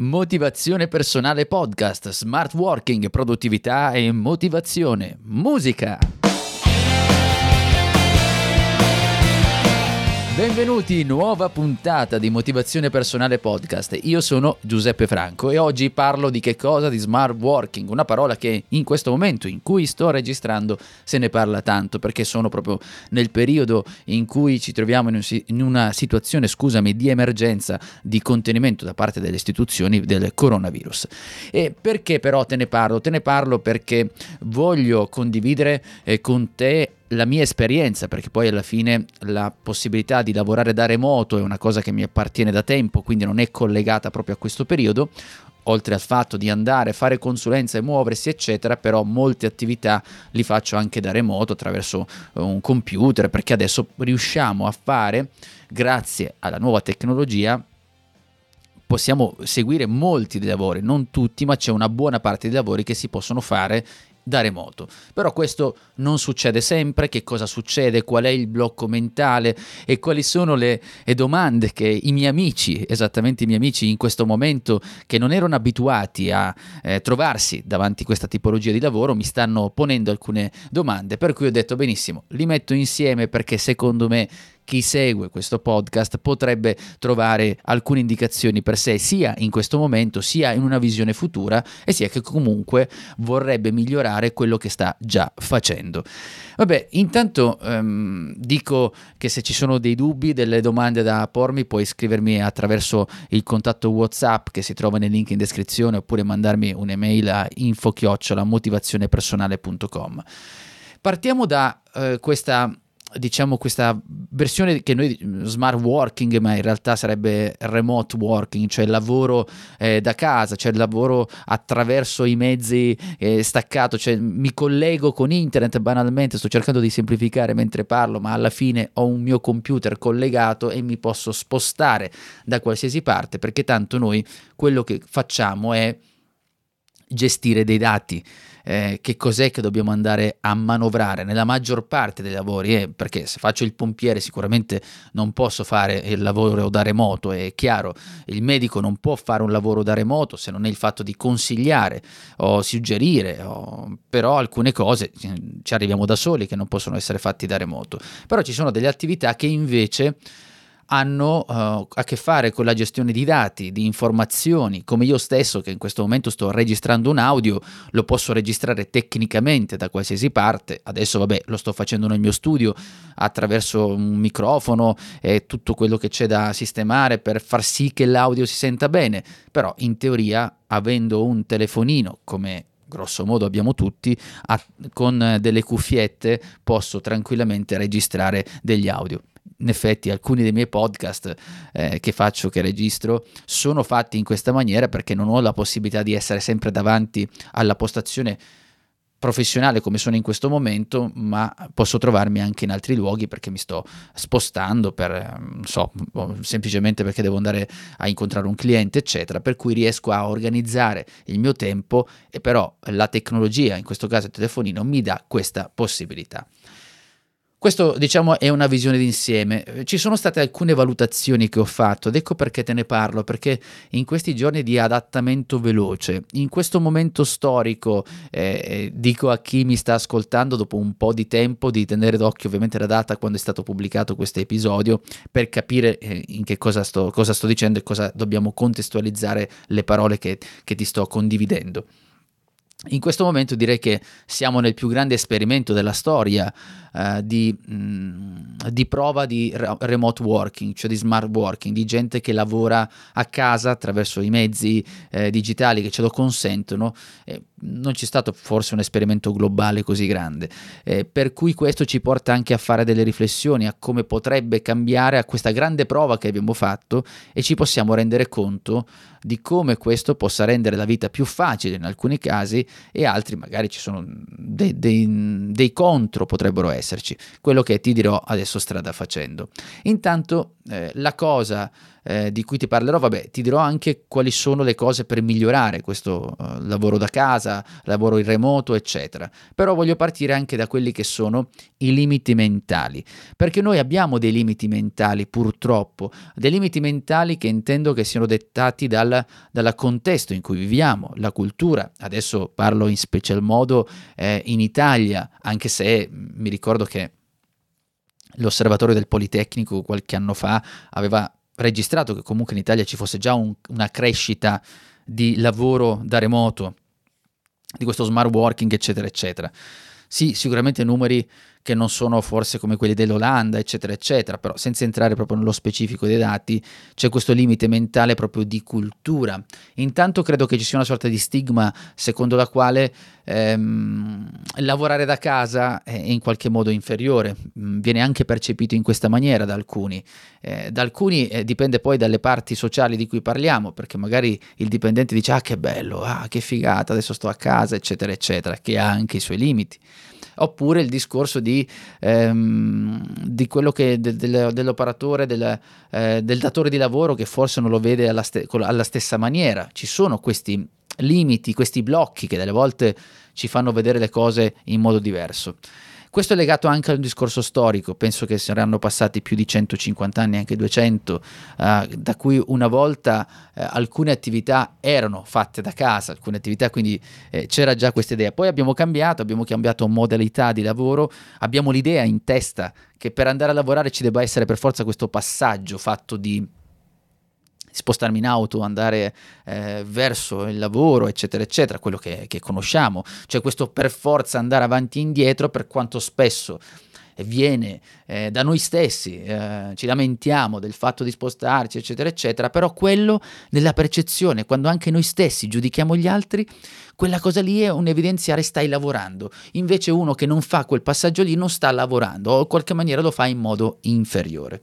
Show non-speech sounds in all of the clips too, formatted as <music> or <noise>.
Motivazione personale podcast, smart working, produttività e motivazione, musica. Benvenuti, nuova puntata di Motivazione Personale Podcast. Io sono Giuseppe Franco e oggi parlo di che cosa? Di smart working, una parola che in questo momento in cui sto registrando se ne parla tanto perché sono proprio nel periodo in cui ci troviamo in una situazione, scusami, di emergenza di contenimento da parte delle istituzioni del coronavirus. E perché però te ne parlo? Te ne parlo perché voglio condividere eh, con te la mia esperienza, perché poi alla fine la possibilità di lavorare da remoto è una cosa che mi appartiene da tempo, quindi non è collegata proprio a questo periodo, oltre al fatto di andare a fare consulenza e muoversi, eccetera, però molte attività li faccio anche da remoto attraverso eh, un computer, perché adesso riusciamo a fare, grazie alla nuova tecnologia, possiamo seguire molti dei lavori, non tutti, ma c'è una buona parte dei lavori che si possono fare da remoto. Però questo non succede sempre, che cosa succede, qual è il blocco mentale? E quali sono le, le domande che i miei amici, esattamente i miei amici in questo momento che non erano abituati a eh, trovarsi davanti a questa tipologia di lavoro, mi stanno ponendo alcune domande, per cui ho detto benissimo, li metto insieme perché secondo me chi segue questo podcast potrebbe trovare alcune indicazioni per sé sia in questo momento sia in una visione futura e sia che comunque vorrebbe migliorare quello che sta già facendo. Vabbè, intanto um, dico che se ci sono dei dubbi, delle domande da pormi, puoi scrivermi attraverso il contatto WhatsApp che si trova nel link in descrizione oppure mandarmi un'email a info-motivazionepersonale.com. Partiamo da uh, questa diciamo questa versione che noi smart working ma in realtà sarebbe remote working cioè lavoro eh, da casa cioè lavoro attraverso i mezzi eh, staccato cioè mi collego con internet banalmente sto cercando di semplificare mentre parlo ma alla fine ho un mio computer collegato e mi posso spostare da qualsiasi parte perché tanto noi quello che facciamo è gestire dei dati eh, che cos'è che dobbiamo andare a manovrare nella maggior parte dei lavori, eh, perché se faccio il pompiere sicuramente non posso fare il lavoro da remoto, è chiaro, il medico non può fare un lavoro da remoto se non è il fatto di consigliare o suggerire, o, però alcune cose eh, ci arriviamo da soli che non possono essere fatti da remoto, però ci sono delle attività che invece hanno uh, a che fare con la gestione di dati, di informazioni, come io stesso che in questo momento sto registrando un audio, lo posso registrare tecnicamente da qualsiasi parte, adesso vabbè lo sto facendo nel mio studio attraverso un microfono e tutto quello che c'è da sistemare per far sì che l'audio si senta bene, però in teoria avendo un telefonino come grosso modo abbiamo tutti, a, con delle cuffiette posso tranquillamente registrare degli audio in effetti alcuni dei miei podcast eh, che faccio, che registro, sono fatti in questa maniera perché non ho la possibilità di essere sempre davanti alla postazione professionale come sono in questo momento, ma posso trovarmi anche in altri luoghi perché mi sto spostando per, non so, semplicemente perché devo andare a incontrare un cliente, eccetera, per cui riesco a organizzare il mio tempo e però la tecnologia, in questo caso il telefonino, mi dà questa possibilità. Questo diciamo è una visione d'insieme. Ci sono state alcune valutazioni che ho fatto ed ecco perché te ne parlo, perché in questi giorni di adattamento veloce, in questo momento storico, eh, eh, dico a chi mi sta ascoltando dopo un po' di tempo di tenere d'occhio ovviamente la data quando è stato pubblicato questo episodio per capire eh, in che cosa sto, cosa sto, dicendo e cosa dobbiamo contestualizzare le parole che, che ti sto condividendo. In questo momento direi che siamo nel più grande esperimento della storia uh, di, mh, mm, di, prova di re- remote working, cioè di smart working, di gente che lavora a casa attraverso i mezzi eh, digitali che ce lo consentono. Eh, non c'è stato forse un esperimento globale così grande, eh, per cui questo ci porta anche a fare delle riflessioni a come potrebbe cambiare a questa grande prova che abbiamo fatto e ci possiamo rendere conto di come questo possa rendere la vita più facile in alcuni casi e altri magari ci sono dei, dei, dei contro potrebbero esserci, quello che ti dirò adesso strada facendo. Intanto eh, la cosa eh, di cui ti parlerò, vabbè, ti dirò anche quali sono le cose per migliorare questo uh, lavoro da casa, lavoro in remoto, eccetera. Però voglio partire anche da quelli che sono i limiti mentali, perché noi abbiamo dei limiti mentali, purtroppo, dei limiti mentali che intendo che siano dettati dal, dal contesto in cui viviamo, la cultura. Adesso parlo in special modo eh, in Italia, anche se mi ricordo che l'osservatorio del Politecnico qualche anno fa aveva registrato che comunque in Italia ci fosse già un, una crescita di lavoro da remoto, di questo smart working, eccetera, eccetera. Sì, sicuramente numeri che non sono forse come quelli dell'Olanda, eccetera, eccetera, però senza entrare proprio nello specifico dei dati, c'è questo limite mentale proprio di cultura. Intanto credo che ci sia una sorta di stigma secondo la quale ehm, lavorare da casa è in qualche modo inferiore, mm, viene anche percepito in questa maniera da alcuni. Eh, da alcuni eh, dipende poi dalle parti sociali di cui parliamo, perché magari il dipendente dice ah che bello, ah che figata, adesso sto a casa, eccetera, eccetera, che ha anche i suoi limiti oppure il discorso di, ehm, di quello che de, de, dell'operatore, del, eh, del, datore di lavoro che forse non lo vede alla, ste, alla stessa maniera. Ci sono questi limiti, questi blocchi che delle volte ci fanno vedere le cose in modo diverso. Questo è legato anche a un discorso storico, penso che saranno passati più di 150 anni, anche 200, eh, da cui una volta eh, alcune attività erano fatte da casa, alcune attività quindi eh, c'era già questa idea. Poi abbiamo cambiato, abbiamo cambiato modalità di lavoro, abbiamo l'idea in testa che per andare a lavorare ci debba essere per forza questo passaggio fatto di spostarmi in auto, andare eh, verso il lavoro, eccetera, eccetera, quello che, che conosciamo. Cioè questo per forza andare avanti e indietro per quanto spesso viene eh, da noi stessi, eh, ci lamentiamo del fatto di spostarci, eccetera, eccetera, però quello nella percezione, quando anche noi stessi giudichiamo gli altri, quella cosa lì è un evidenziare stai lavorando. Invece uno che non fa quel passaggio lì non sta lavorando o in qualche maniera lo fa in modo inferiore.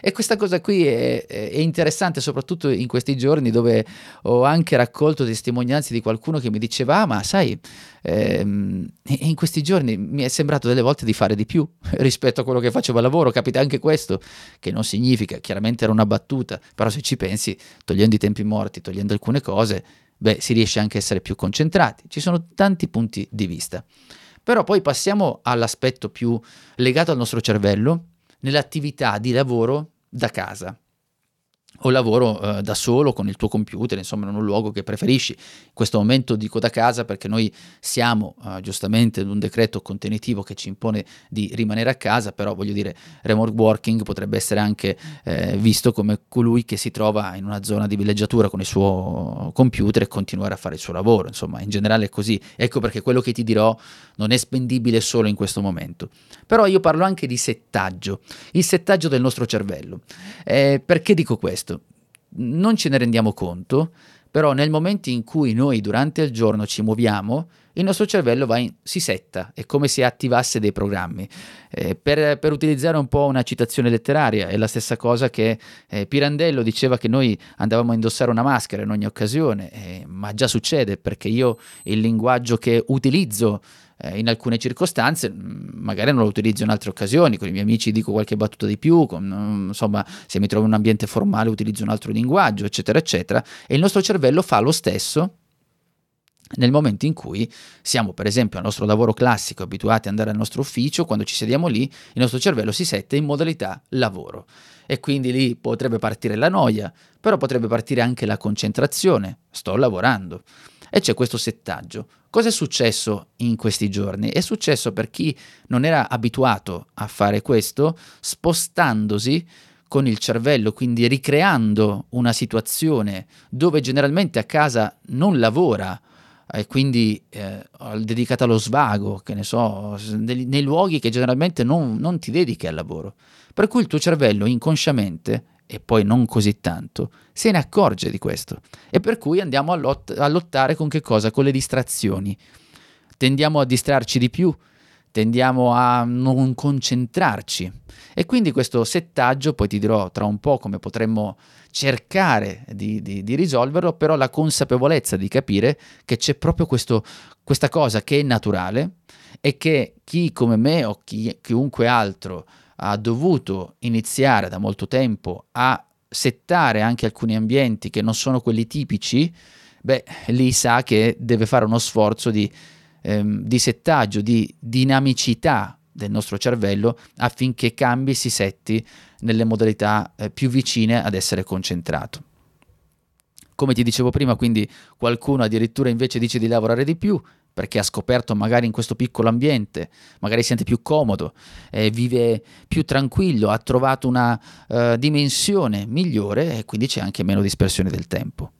E questa cosa qui è, è, interessante soprattutto in questi giorni dove ho anche raccolto testimonianze di qualcuno che mi diceva, ah ma sai, ehm, in questi giorni mi è sembrato delle volte di fare di più <laughs> rispetto a quello che facevo al lavoro, capita anche questo, che non significa, chiaramente era una battuta, però se ci pensi, togliendo i tempi morti, togliendo alcune cose, beh, si riesce anche a essere più concentrati. Ci sono tanti punti di vista. Però poi passiamo all'aspetto più legato al nostro cervello, nell'attività di lavoro da casa o lavoro eh, da solo con il tuo computer, insomma in un luogo che preferisci. In questo momento dico da casa perché noi siamo eh, giustamente in un decreto contenitivo che ci impone di rimanere a casa, però voglio dire, remote working potrebbe essere anche eh, visto come colui che si trova in una zona di villeggiatura con il suo computer e continuare a fare il suo lavoro, insomma in generale è così. Ecco perché quello che ti dirò non è spendibile solo in questo momento. Però io parlo anche di settaggio, il settaggio del nostro cervello. Eh, perché dico questo? Non ce ne rendiamo conto, però nel momento in cui noi durante il giorno ci muoviamo, il nostro cervello in, si setta, è come se attivasse dei programmi. Eh, per, per, utilizzare un po' una citazione letteraria, è la stessa cosa che eh, Pirandello diceva che noi andavamo a indossare una maschera in ogni occasione, eh, ma già succede perché io il linguaggio che utilizzo eh, in alcune circostanze, mm, magari non lo utilizzo in altre occasioni, con i miei amici dico qualche battuta di più, con, mm, insomma se mi trovo in un ambiente formale utilizzo un altro linguaggio, eccetera, eccetera, e il nostro cervello fa lo stesso nel momento in cui siamo, per esempio, al nostro lavoro classico, abituati ad andare al nostro ufficio, quando ci sediamo lì, il nostro cervello si sette in modalità lavoro. E quindi lì potrebbe partire la noia, però potrebbe partire anche la concentrazione. Sto lavorando. E c'è questo settaggio. Cosa è successo in questi giorni? È successo per chi non era abituato a fare questo, spostandosi con il cervello, quindi ricreando una situazione dove generalmente a casa non lavora e quindi eh, dedicata allo svago, che ne so, nei, nei luoghi che generalmente non, non ti dedichi al lavoro. Per cui il tuo cervello inconsciamente, e poi non così tanto, se ne accorge di questo. E per cui andiamo a, lot- a lottare con che cosa? Con le distrazioni. Tendiamo a distrarci di più, tendiamo a non concentrarci. E quindi questo settaggio, poi ti dirò tra un po' come potremmo cercare di, di, di risolverlo, però la consapevolezza di capire che c'è proprio questo, questa cosa che è naturale e che chi come me o chi, chiunque altro ha dovuto iniziare da molto tempo a settare anche alcuni ambienti che non sono quelli tipici, beh, lì sa che deve fare uno sforzo di, ehm, di settaggio, di dinamicità del nostro cervello affinché cambi e si setti nelle modalità eh, più vicine ad essere concentrato. Come ti dicevo prima, quindi qualcuno addirittura invece dice di lavorare di più perché ha scoperto magari in questo piccolo ambiente, magari si sente più comodo, eh, vive più tranquillo, ha trovato una uh, dimensione migliore e quindi c'è anche meno dispersione del tempo.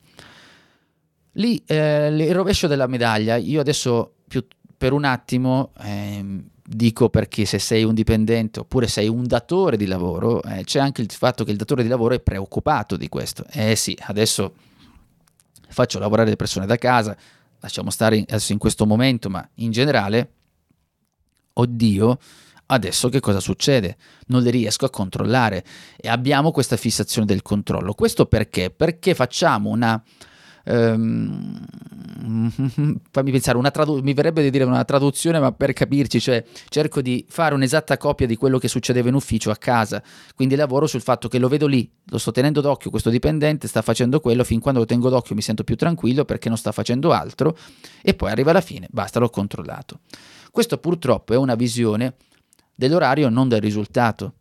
Lì eh, il rovescio della medaglia, io adesso più, per un attimo eh, dico perché se sei un dipendente oppure sei un datore di lavoro, eh, c'è anche il fatto che il datore di lavoro è preoccupato di questo. Eh sì, adesso faccio lavorare le persone da casa, lasciamo stare adesso in questo momento, ma in generale, oddio, adesso che cosa succede? Non le riesco a controllare e abbiamo questa fissazione del controllo. Questo perché? Perché facciamo una Um, fammi pensare, tradu- mi verrebbe di dire una traduzione, ma per capirci, cioè cerco di fare un'esatta copia di quello che succedeva in ufficio a casa. Quindi lavoro sul fatto che lo vedo lì, lo sto tenendo d'occhio, questo dipendente sta facendo quello, fin quando lo tengo d'occhio mi sento più tranquillo perché non sta facendo altro, e poi arriva alla fine, basta, l'ho controllato. Questo purtroppo è una visione dell'orario, non del risultato.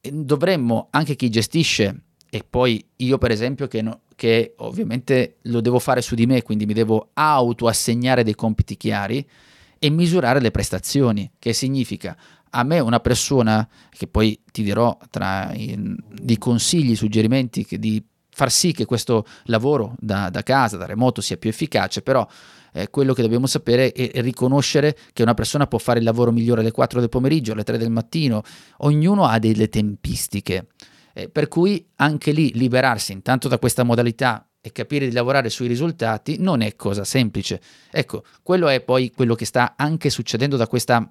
Dovremmo, anche chi gestisce, e poi io per esempio che no, che ovviamente lo devo fare su di me, quindi mi devo autoassegnare dei compiti chiari e misurare le prestazioni, che significa a me una persona, che poi ti dirò tra i, di consigli, suggerimenti, di far sì che questo lavoro da, da casa, da remoto sia più efficace, però eh, quello che dobbiamo sapere è riconoscere che una persona può fare il lavoro migliore alle 4 del pomeriggio, alle 3 del mattino, ognuno ha delle tempistiche. Eh, per cui anche lì liberarsi intanto da questa modalità e capire di lavorare sui risultati non è cosa semplice. Ecco, quello è poi quello che sta anche succedendo da questa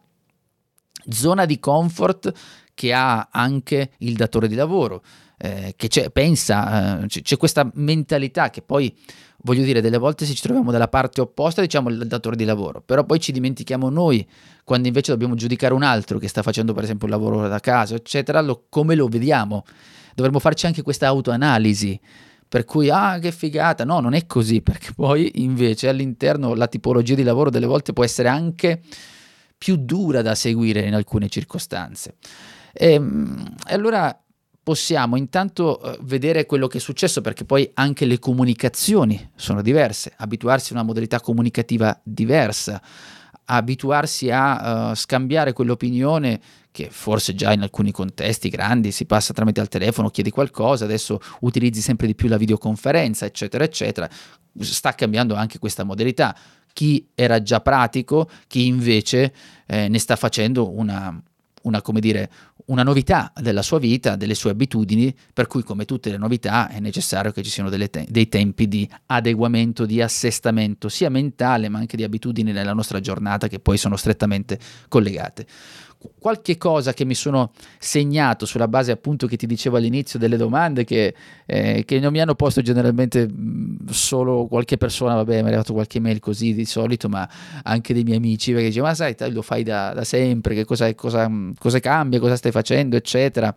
zona di comfort che ha anche il datore di lavoro, eh, che c'è, pensa, eh, c'è questa mentalità che poi voglio dire, delle volte se ci troviamo dalla parte opposta, diciamo il datore di lavoro, però poi ci dimentichiamo noi, quando invece dobbiamo giudicare un altro che sta facendo per esempio un lavoro da casa, eccetera, lo, come lo vediamo. Dovremmo farci anche questa autoanalisi. Per cui, ah, che figata, no, non è così, <laughs> perché poi invece all'interno la tipologia di lavoro delle volte può essere anche più dura da seguire in alcune circostanze. E, ehm, e allora possiamo intanto eh, vedere quello che è successo perché poi anche le comunicazioni sono diverse, abituarsi a una modalità comunicativa diversa, abituarsi a uh, scambiare quell'opinione che forse già in alcuni contesti grandi si passa tramite al telefono, chiedi qualcosa, adesso utilizzi sempre di più la videoconferenza, eccetera, eccetera. Sta cambiando anche questa modalità. Chi era già pratico, chi invece eh, ne sta facendo una, una, come dire, una novità della sua vita, delle sue abitudini, per cui come tutte le novità è necessario che ci siano te- dei tempi di adeguamento, di assestamento, sia mentale ma anche di abitudini nella nostra giornata che poi sono strettamente collegate qualche cosa che mi sono segnato sulla base appunto che ti dicevo all'inizio delle domande che, eh, che non mi hanno posto generalmente solo qualche persona, vabbè mi è arrivato qualche mail così di solito, ma anche dei miei amici perché dice ma sai lo fai da, da sempre, che cosa, cosa, cosa cambia, cosa stai facendo eccetera.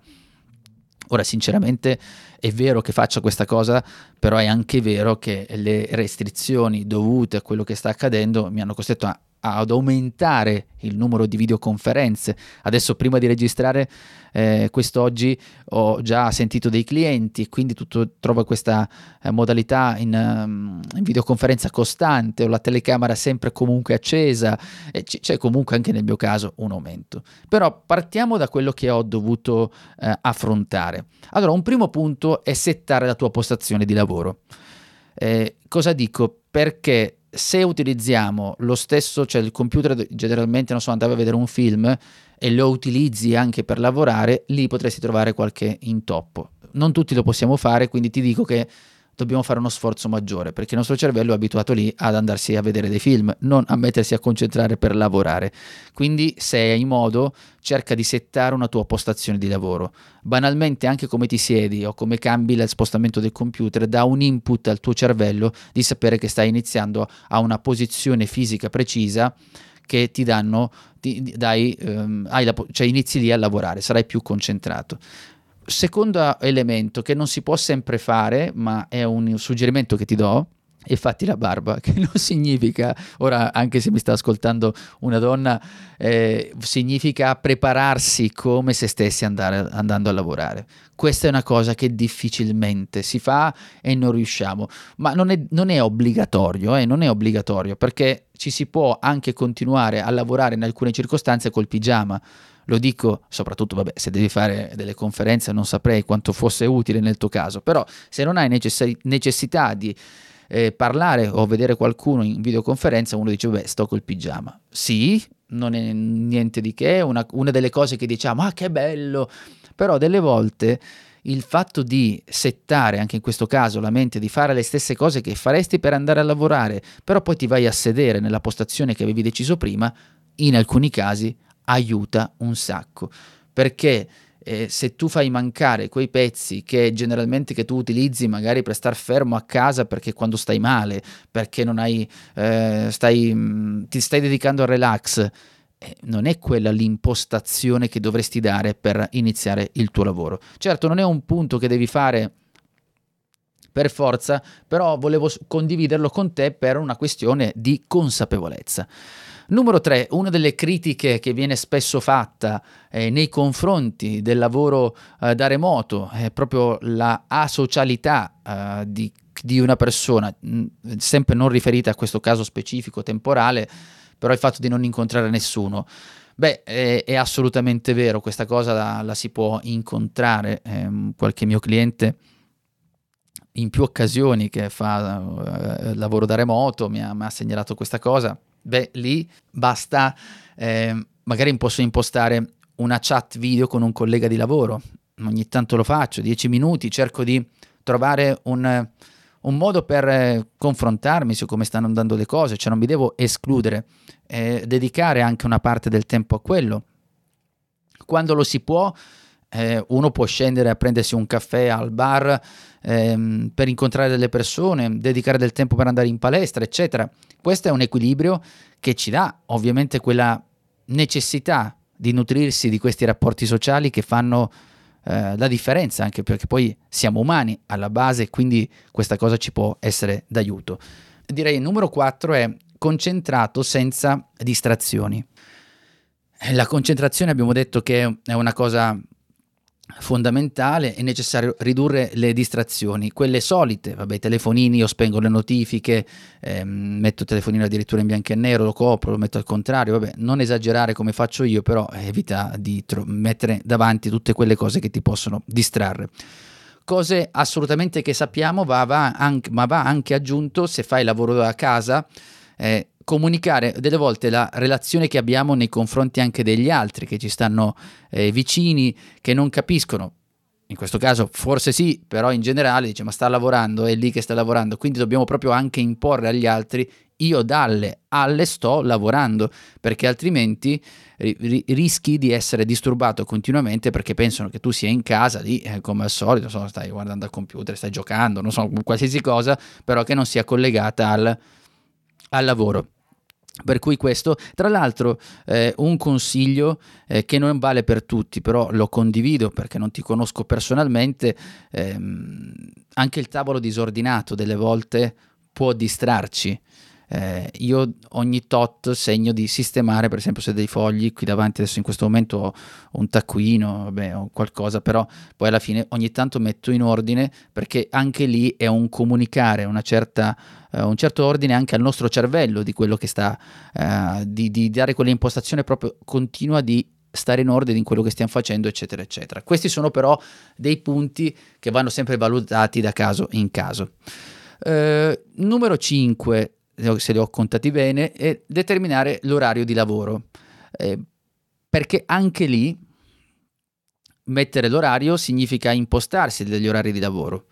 Ora, sinceramente, è vero che faccia questa cosa, però è anche vero che le restrizioni dovute a quello che sta accadendo mi hanno costretto a ad aumentare il numero di videoconferenze. Adesso prima di registrare eh, quest'oggi ho già sentito dei clienti, quindi tutto trova questa eh, modalità in, um, in, videoconferenza costante, ho la telecamera sempre comunque accesa e c- c'è comunque anche nel mio caso un aumento. Però partiamo da quello che ho dovuto eh, affrontare. Allora, un primo punto è settare la tua postazione di lavoro. Eh, cosa dico? Perché se utilizziamo lo stesso, cioè il computer generalmente, non so, andava a vedere un film e lo utilizzi anche per lavorare, lì potresti trovare qualche intoppo. Non tutti lo possiamo fare, quindi ti dico che dobbiamo fare uno sforzo maggiore perché il nostro cervello è abituato lì ad andarsi a vedere dei film, non a mettersi a concentrare per lavorare. Quindi se hai modo, cerca di settare una tua postazione di lavoro. Banalmente anche come ti siedi o come cambi lo spostamento del computer dà un input al tuo cervello di sapere che stai iniziando a una posizione fisica precisa che ti danno, ti, dai, um, la, cioè inizi lì a lavorare, sarai più concentrato. Secondo elemento che non si può sempre fare, ma è un suggerimento che ti do, e fatti la barba, <laughs> che non significa, ora anche se mi sta ascoltando una donna, eh, significa prepararsi come se stessi andare, andando a lavorare. Questa è una cosa che difficilmente si fa e non riusciamo, ma non è, non è obbligatorio, eh, non è obbligatorio perché ci si può anche continuare a lavorare in alcune circostanze col pigiama lo dico soprattutto, vabbè, se devi fare delle conferenze non saprei quanto fosse utile nel tuo caso, però se non hai necess- necessità di eh, parlare o vedere qualcuno in videoconferenza, uno dice, beh, sto col pigiama. Sì, non è niente di che, una, una delle cose che diciamo, ah che bello, però delle volte il fatto di settare, anche in questo caso, la mente di fare le stesse cose che faresti per andare a lavorare, però poi ti vai a sedere nella postazione che avevi deciso prima, in alcuni casi aiuta un sacco perché eh, se tu fai mancare quei pezzi che generalmente che tu utilizzi magari per star fermo a casa perché quando stai male, perché non hai, eh, stai, mm, ti stai dedicando al relax, eh, non è quella l'impostazione che dovresti dare per iniziare il tuo lavoro. Certo, non è un punto che devi fare per forza, però volevo condividerlo con te per una questione di consapevolezza. Numero 3, una delle critiche che viene spesso fatta eh, nei confronti del lavoro eh, da remoto è proprio la asocialità eh, di, di, una persona, mm, sempre non riferita a questo caso specifico temporale, però il fatto di non incontrare nessuno. Beh, è, è assolutamente vero, questa cosa la, la si può incontrare. Ehm, qualche mio cliente in più occasioni che fa eh, lavoro da remoto mi ha, mi ha segnalato questa cosa Beh, lì basta, eh, magari posso impostare una chat video con un collega di lavoro, ogni tanto lo faccio, 10 minuti, cerco di trovare un, un modo per eh, confrontarmi su come stanno andando le cose, cioè non mi devo escludere, eh, dedicare anche una parte del tempo a quello. Quando lo si può, eh, uno può scendere a prendersi un caffè al bar ehm, per incontrare delle persone, dedicare del tempo per andare in palestra, eccetera. Questo è un equilibrio che ci dà ovviamente quella necessità di nutrirsi di questi rapporti sociali che fanno eh, la differenza, anche perché poi siamo umani alla base, quindi questa cosa ci può essere d'aiuto. Direi il numero 4 è concentrato senza distrazioni. La concentrazione abbiamo detto che è una cosa fondamentale, è necessario ridurre le distrazioni, quelle solite, vabbè, i telefonini, io spengo le notifiche, ehm, metto il telefonino addirittura in bianco e nero, lo copro, lo metto al contrario, vabbè, non esagerare come faccio io, però evita di tro- mettere davanti tutte quelle cose che ti possono distrarre. Cose assolutamente che sappiamo, va, va anche, ma va anche aggiunto se fai lavoro da casa, eh, comunicare delle volte la relazione che abbiamo nei confronti anche degli altri che ci stanno eh, vicini, che non capiscono. In questo caso forse sì, però in generale dice ma sta lavorando, è lì che sta lavorando, quindi dobbiamo proprio anche imporre agli altri io dalle alle sto lavorando, perché altrimenti ri- rischi di essere disturbato continuamente perché pensano che tu sia in casa lì, eh, come al solito, so, stai guardando al computer, stai giocando, non so, qualsiasi cosa, però che non sia collegata al al lavoro. Per cui questo, tra l'altro, eh, un consiglio eh, che non vale per tutti, però lo condivido perché non ti conosco personalmente, ehm, anche il tavolo disordinato delle volte può distrarci eh, io ogni tot segno di sistemare, per esempio se dei fogli qui davanti adesso in questo momento ho un taccuino o qualcosa, però poi alla fine ogni tanto metto in ordine perché anche lì è un comunicare una certa, eh, un certo ordine anche al nostro cervello di quello che sta, eh, di, di dare quell'impostazione proprio continua di stare in ordine in quello che stiamo facendo, eccetera, eccetera. Questi sono però dei punti che vanno sempre valutati da caso in caso. Uh, numero 5, se li ho contati bene, e determinare l'orario di lavoro. Eh, perché anche lì mettere l'orario significa impostarsi degli orari di lavoro.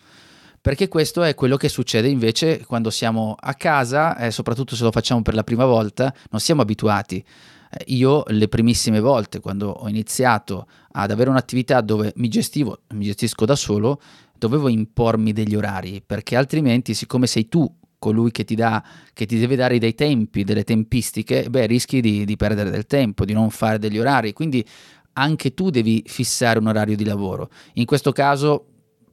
Perché questo è quello che succede invece quando siamo a casa, eh, soprattutto se lo facciamo per la prima volta, non siamo abituati. Eh, io le primissime volte, quando ho iniziato ad avere un'attività dove mi gestivo, mi gestisco da solo, dovevo impormi degli orari, perché altrimenti, siccome sei tu colui che ti, dà, che ti deve dare dei tempi, delle tempistiche, beh, rischi di, di perdere del tempo, di non fare degli orari. Quindi anche tu devi fissare un orario di lavoro. In questo caso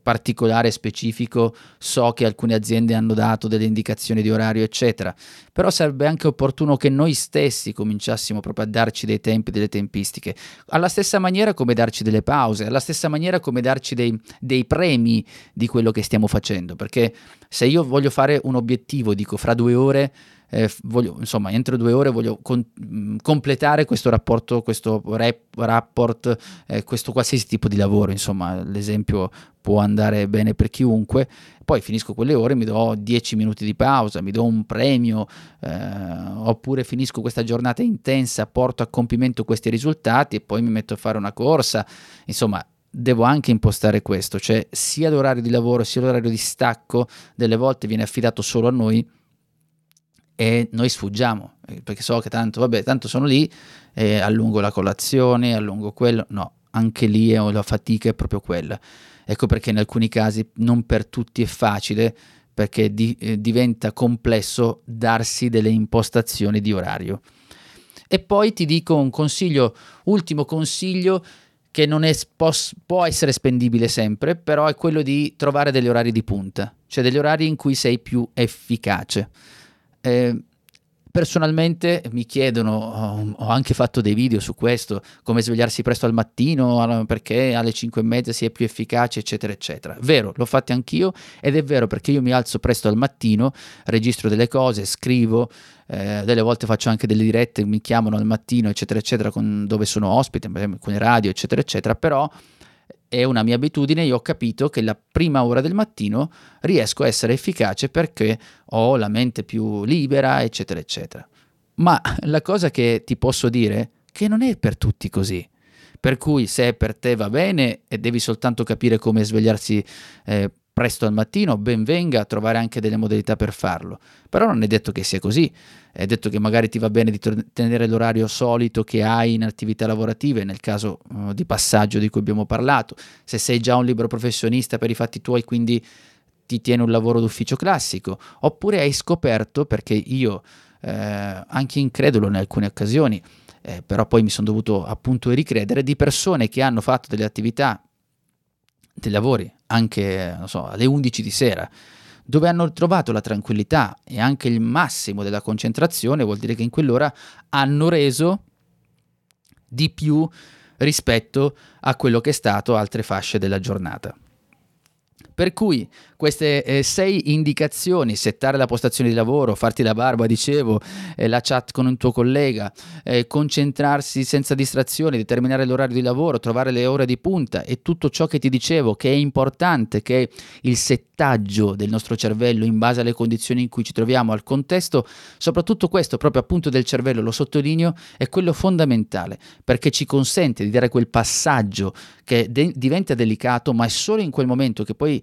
particolare specifico so che alcune aziende hanno dato delle indicazioni di orario eccetera però sarebbe anche opportuno che noi stessi cominciassimo proprio a darci dei tempi delle tempistiche. Alla stessa maniera come darci delle pause alla stessa maniera come darci dei, dei premi di quello che stiamo facendo perché se io voglio fare un obiettivo dico fra due ore eh, voglio, insomma, entro due ore voglio con, mm, completare questo rapporto, questo rap, rapport, eh, questo qualsiasi tipo di lavoro, insomma, l'esempio può andare bene per chiunque. Poi finisco quelle ore, mi do 10 minuti di pausa, mi do un premio, eh, oppure finisco questa giornata intensa, porto a compimento questi risultati e poi mi metto a fare una corsa. Insomma, devo anche impostare questo, cioè sia l'orario di lavoro sia l'orario di stacco delle volte viene affidato solo a noi e noi sfuggiamo, eh, perché so che tanto, vabbè, tanto sono lì, eh, allungo la colazione, allungo quello, no, anche lì è, la fatica è proprio quella. Ecco perché in alcuni casi non per tutti è facile, perché di, eh, diventa complesso darsi delle impostazioni di orario. E poi ti dico un consiglio, ultimo consiglio, che non è, può, può essere spendibile sempre, però è quello di trovare degli orari di punta, cioè degli orari in cui sei più efficace. Eh, personalmente mi chiedono, ho anche fatto dei video su questo, come svegliarsi presto al mattino perché alle 5 e mezza si è più efficace, eccetera, eccetera. Vero, l'ho fatto anch'io ed è vero perché io mi alzo presto al mattino, registro delle cose, scrivo, eh, delle volte faccio anche delle dirette, mi chiamano al mattino, eccetera, eccetera, con, dove sono ospite, con le radio, eccetera, eccetera, però è una mia abitudine, io ho capito che la prima ora del mattino riesco a essere efficace perché ho la mente più libera, eccetera, eccetera. Ma la cosa che ti posso dire è che non è per tutti così. Per cui se per te va bene e devi soltanto capire come svegliarsi eh, presto al mattino, ben venga a trovare anche delle modalità per farlo. Però non è detto che sia così, è detto che magari ti va bene di tenere l'orario solito che hai in attività lavorative, nel caso uh, di passaggio di cui abbiamo parlato, se sei già un libero professionista per i fatti tuoi, quindi ti tieni un lavoro d'ufficio classico, oppure hai scoperto, perché io eh, anche incredulo in alcune occasioni, eh, però poi mi sono dovuto appunto ricredere, di persone che hanno fatto delle attività dei lavori anche so, alle 11 di sera, dove hanno trovato la tranquillità e anche il massimo della concentrazione, vuol dire che in quell'ora hanno reso di più rispetto a quello che è stato altre fasce della giornata. Per cui queste eh, sei indicazioni, settare la postazione di lavoro, farti la barba, dicevo, eh, la chat con un tuo collega, eh, concentrarsi senza distrazioni, determinare l'orario di lavoro, trovare le ore di punta e tutto ciò che ti dicevo che è importante, che è il settaggio del nostro cervello in base alle condizioni in cui ci troviamo, al contesto, soprattutto questo proprio appunto del cervello, lo sottolineo, è quello fondamentale perché ci consente di dare quel passaggio che de- diventa delicato, ma è solo in quel momento che poi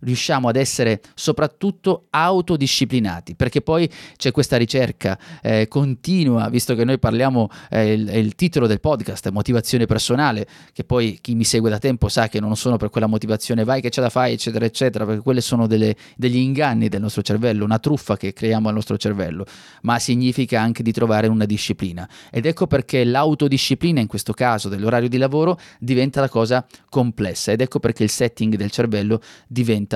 riusciamo ad essere soprattutto autodisciplinati, perché poi c'è questa ricerca eh, continua, visto che noi parliamo, eh, il, il, titolo del podcast, motivazione personale, che poi chi mi segue da tempo sa che non sono per quella motivazione vai che ce la fai, eccetera, eccetera, perché quelle sono delle, degli inganni del nostro cervello, una truffa che creiamo al nostro cervello, ma significa anche di trovare una disciplina. Ed ecco perché l'autodisciplina, in questo caso dell'orario di lavoro, diventa la cosa complessa ed ecco perché il setting del cervello diventa